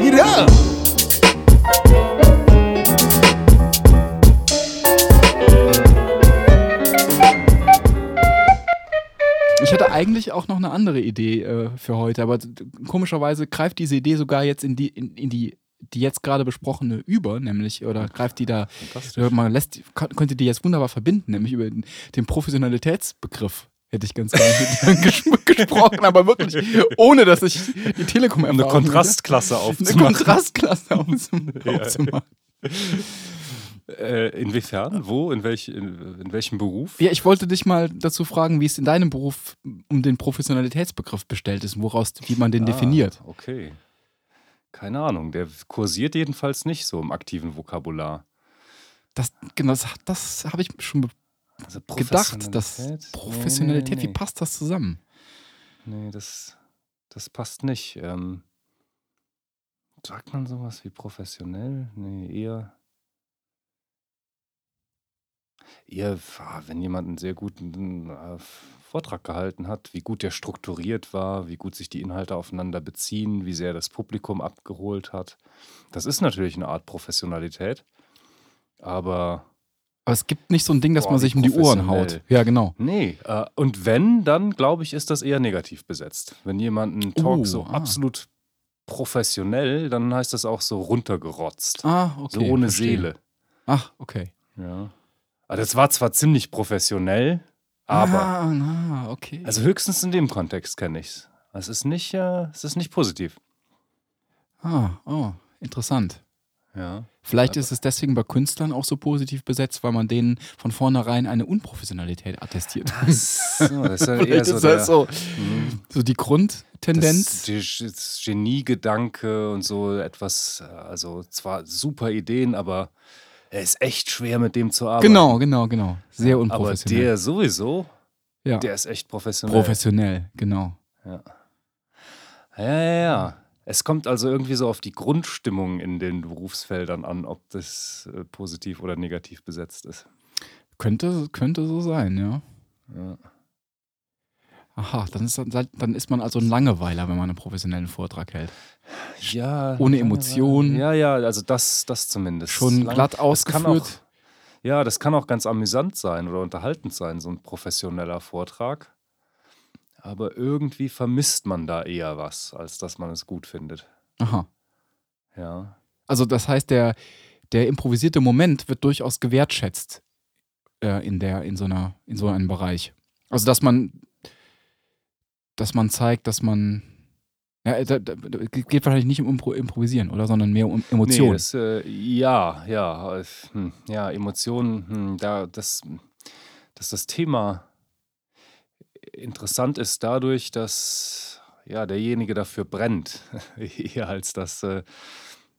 bag it up. Ich hatte eigentlich auch noch eine andere Idee äh, für heute, aber komischerweise greift diese Idee sogar jetzt in die, in, in die die jetzt gerade besprochene über, nämlich, oder greift die da, man lässt, könnte die jetzt wunderbar verbinden, nämlich über den, den Professionalitätsbegriff Hätte ich ganz gerne mit gesprochen, aber wirklich, ohne dass ich die Telekom Eine Kontrastklasse aufzumachen. Eine Kontrastklasse aufzumachen. Äh, inwiefern? Wo? In, welch, in, in, welchem Beruf? Ja, ich wollte dich mal dazu fragen, wie es in deinem Beruf um den Professionalitätsbegriff bestellt ist, woraus, wie man den ah, definiert. Okay. Keine Ahnung, der kursiert jedenfalls nicht so im aktiven Vokabular. Das, genau, das, das habe ich schon also gedacht. Das Professionalität, nee, nee, nee. wie passt das zusammen? Nee, das, das passt nicht. Ähm, sagt man sowas wie professionell? Nee, eher. Eher, ah, wenn jemand einen sehr guten äh, Vortrag gehalten hat, wie gut der strukturiert war, wie gut sich die Inhalte aufeinander beziehen, wie sehr das Publikum abgeholt hat. Das ist natürlich eine Art Professionalität, aber. Aber es gibt nicht so ein Ding, dass boah, man sich um die Ohren haut. Ja, genau. Nee, äh, und wenn, dann glaube ich, ist das eher negativ besetzt. Wenn jemand einen Talk oh, so ah. absolut professionell, dann heißt das auch so runtergerotzt. Ah, okay. So ohne verstehe. Seele. Ach, okay. Ja. Aber das war zwar ziemlich professionell, aber. Ah, na, okay. Also höchstens in dem Kontext kenne ich es. Es ist nicht, äh, es ist nicht positiv. Ah, oh, interessant. Ja. Vielleicht ist es deswegen bei Künstlern auch so positiv besetzt, weil man denen von vornherein eine Unprofessionalität attestiert. So, das ist ja eher so, der, so, mhm. so, die Grundtendenz. Das, das Geniegedanke und so etwas, also zwar super Ideen, aber es ist echt schwer, mit dem zu arbeiten. Genau, genau, genau. Sehr unprofessionell. Aber der sowieso, ja. der ist echt professionell. Professionell, genau. Ja. Ja, ja, ja. Es kommt also irgendwie so auf die Grundstimmung in den Berufsfeldern an, ob das äh, positiv oder negativ besetzt ist. Könnte, könnte so sein, ja. Ja. Aha, dann ist, dann ist man also ein Langeweiler, wenn man einen professionellen Vortrag hält. Ja. Ohne Emotionen. Ja, ja, also das, das zumindest. Schon Lang, glatt ausgeführt. Auch, ja, das kann auch ganz amüsant sein oder unterhaltend sein, so ein professioneller Vortrag. Aber irgendwie vermisst man da eher was, als dass man es gut findet. Aha. Ja. Also das heißt, der, der improvisierte Moment wird durchaus gewertschätzt äh, in, der, in, so einer, in so einem Bereich. Also dass man dass man zeigt, dass man. Ja, da, da, geht wahrscheinlich nicht um Improvisieren, oder? Sondern mehr um Emotionen. Nee, das, äh, ja, ja. Hm, ja, Emotionen, hm, da, das, dass das Thema interessant ist dadurch, dass ja, derjenige dafür brennt, eher als dass, äh,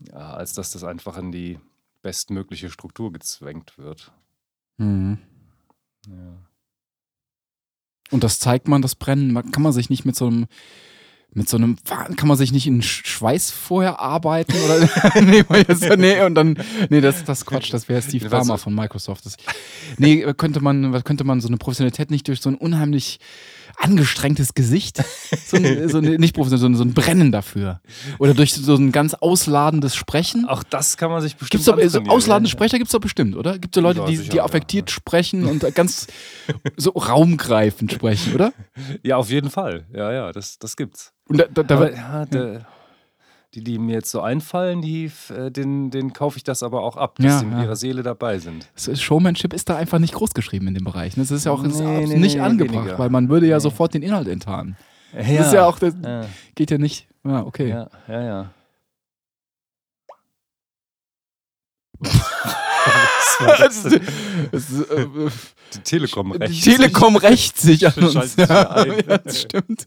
ja, als dass das einfach in die bestmögliche Struktur gezwängt wird. Mhm. Ja. Und das zeigt man, das Brennen. Kann man sich nicht mit so einem, mit so einem, kann man sich nicht in Schweiß vorher arbeiten? Oder? nee, nee, und dann, nee, das, das Quatsch, das wäre Steve Farmer von Microsoft. Das, nee, könnte man, könnte man so eine Professionalität nicht durch so ein unheimlich angestrengtes Gesicht. So ein, so ein, nicht professionell, sondern so ein Brennen dafür. Oder durch so ein ganz ausladendes Sprechen. Auch das kann man sich bestimmt gibt's doch, so Ausladende Sprecher gibt es doch bestimmt, oder? Gibt es so Leute, ja, die, die affektiert ja. sprechen und ganz so raumgreifend sprechen, oder? Ja, auf jeden Fall. Ja, ja, das, das gibt's. Und da, da, da Aber, ja, der, die, die mir jetzt so einfallen, die, äh, den, den kaufe ich das aber auch ab, dass ja, sie mit ja. ihrer Seele dabei sind. Showmanship ist da einfach nicht groß geschrieben in dem Bereich. Das ist ja auch nee, nee, nicht nee, angebracht, weniger. weil man würde ja sofort den Inhalt enttarnen. Ja, das ist ja auch, das geht ja nicht. Ja, okay. Ja, ja, ja. das ist, das ist, äh, die Telekom rächt Die Telekom rächt sich an uns. Ja, ja, das stimmt.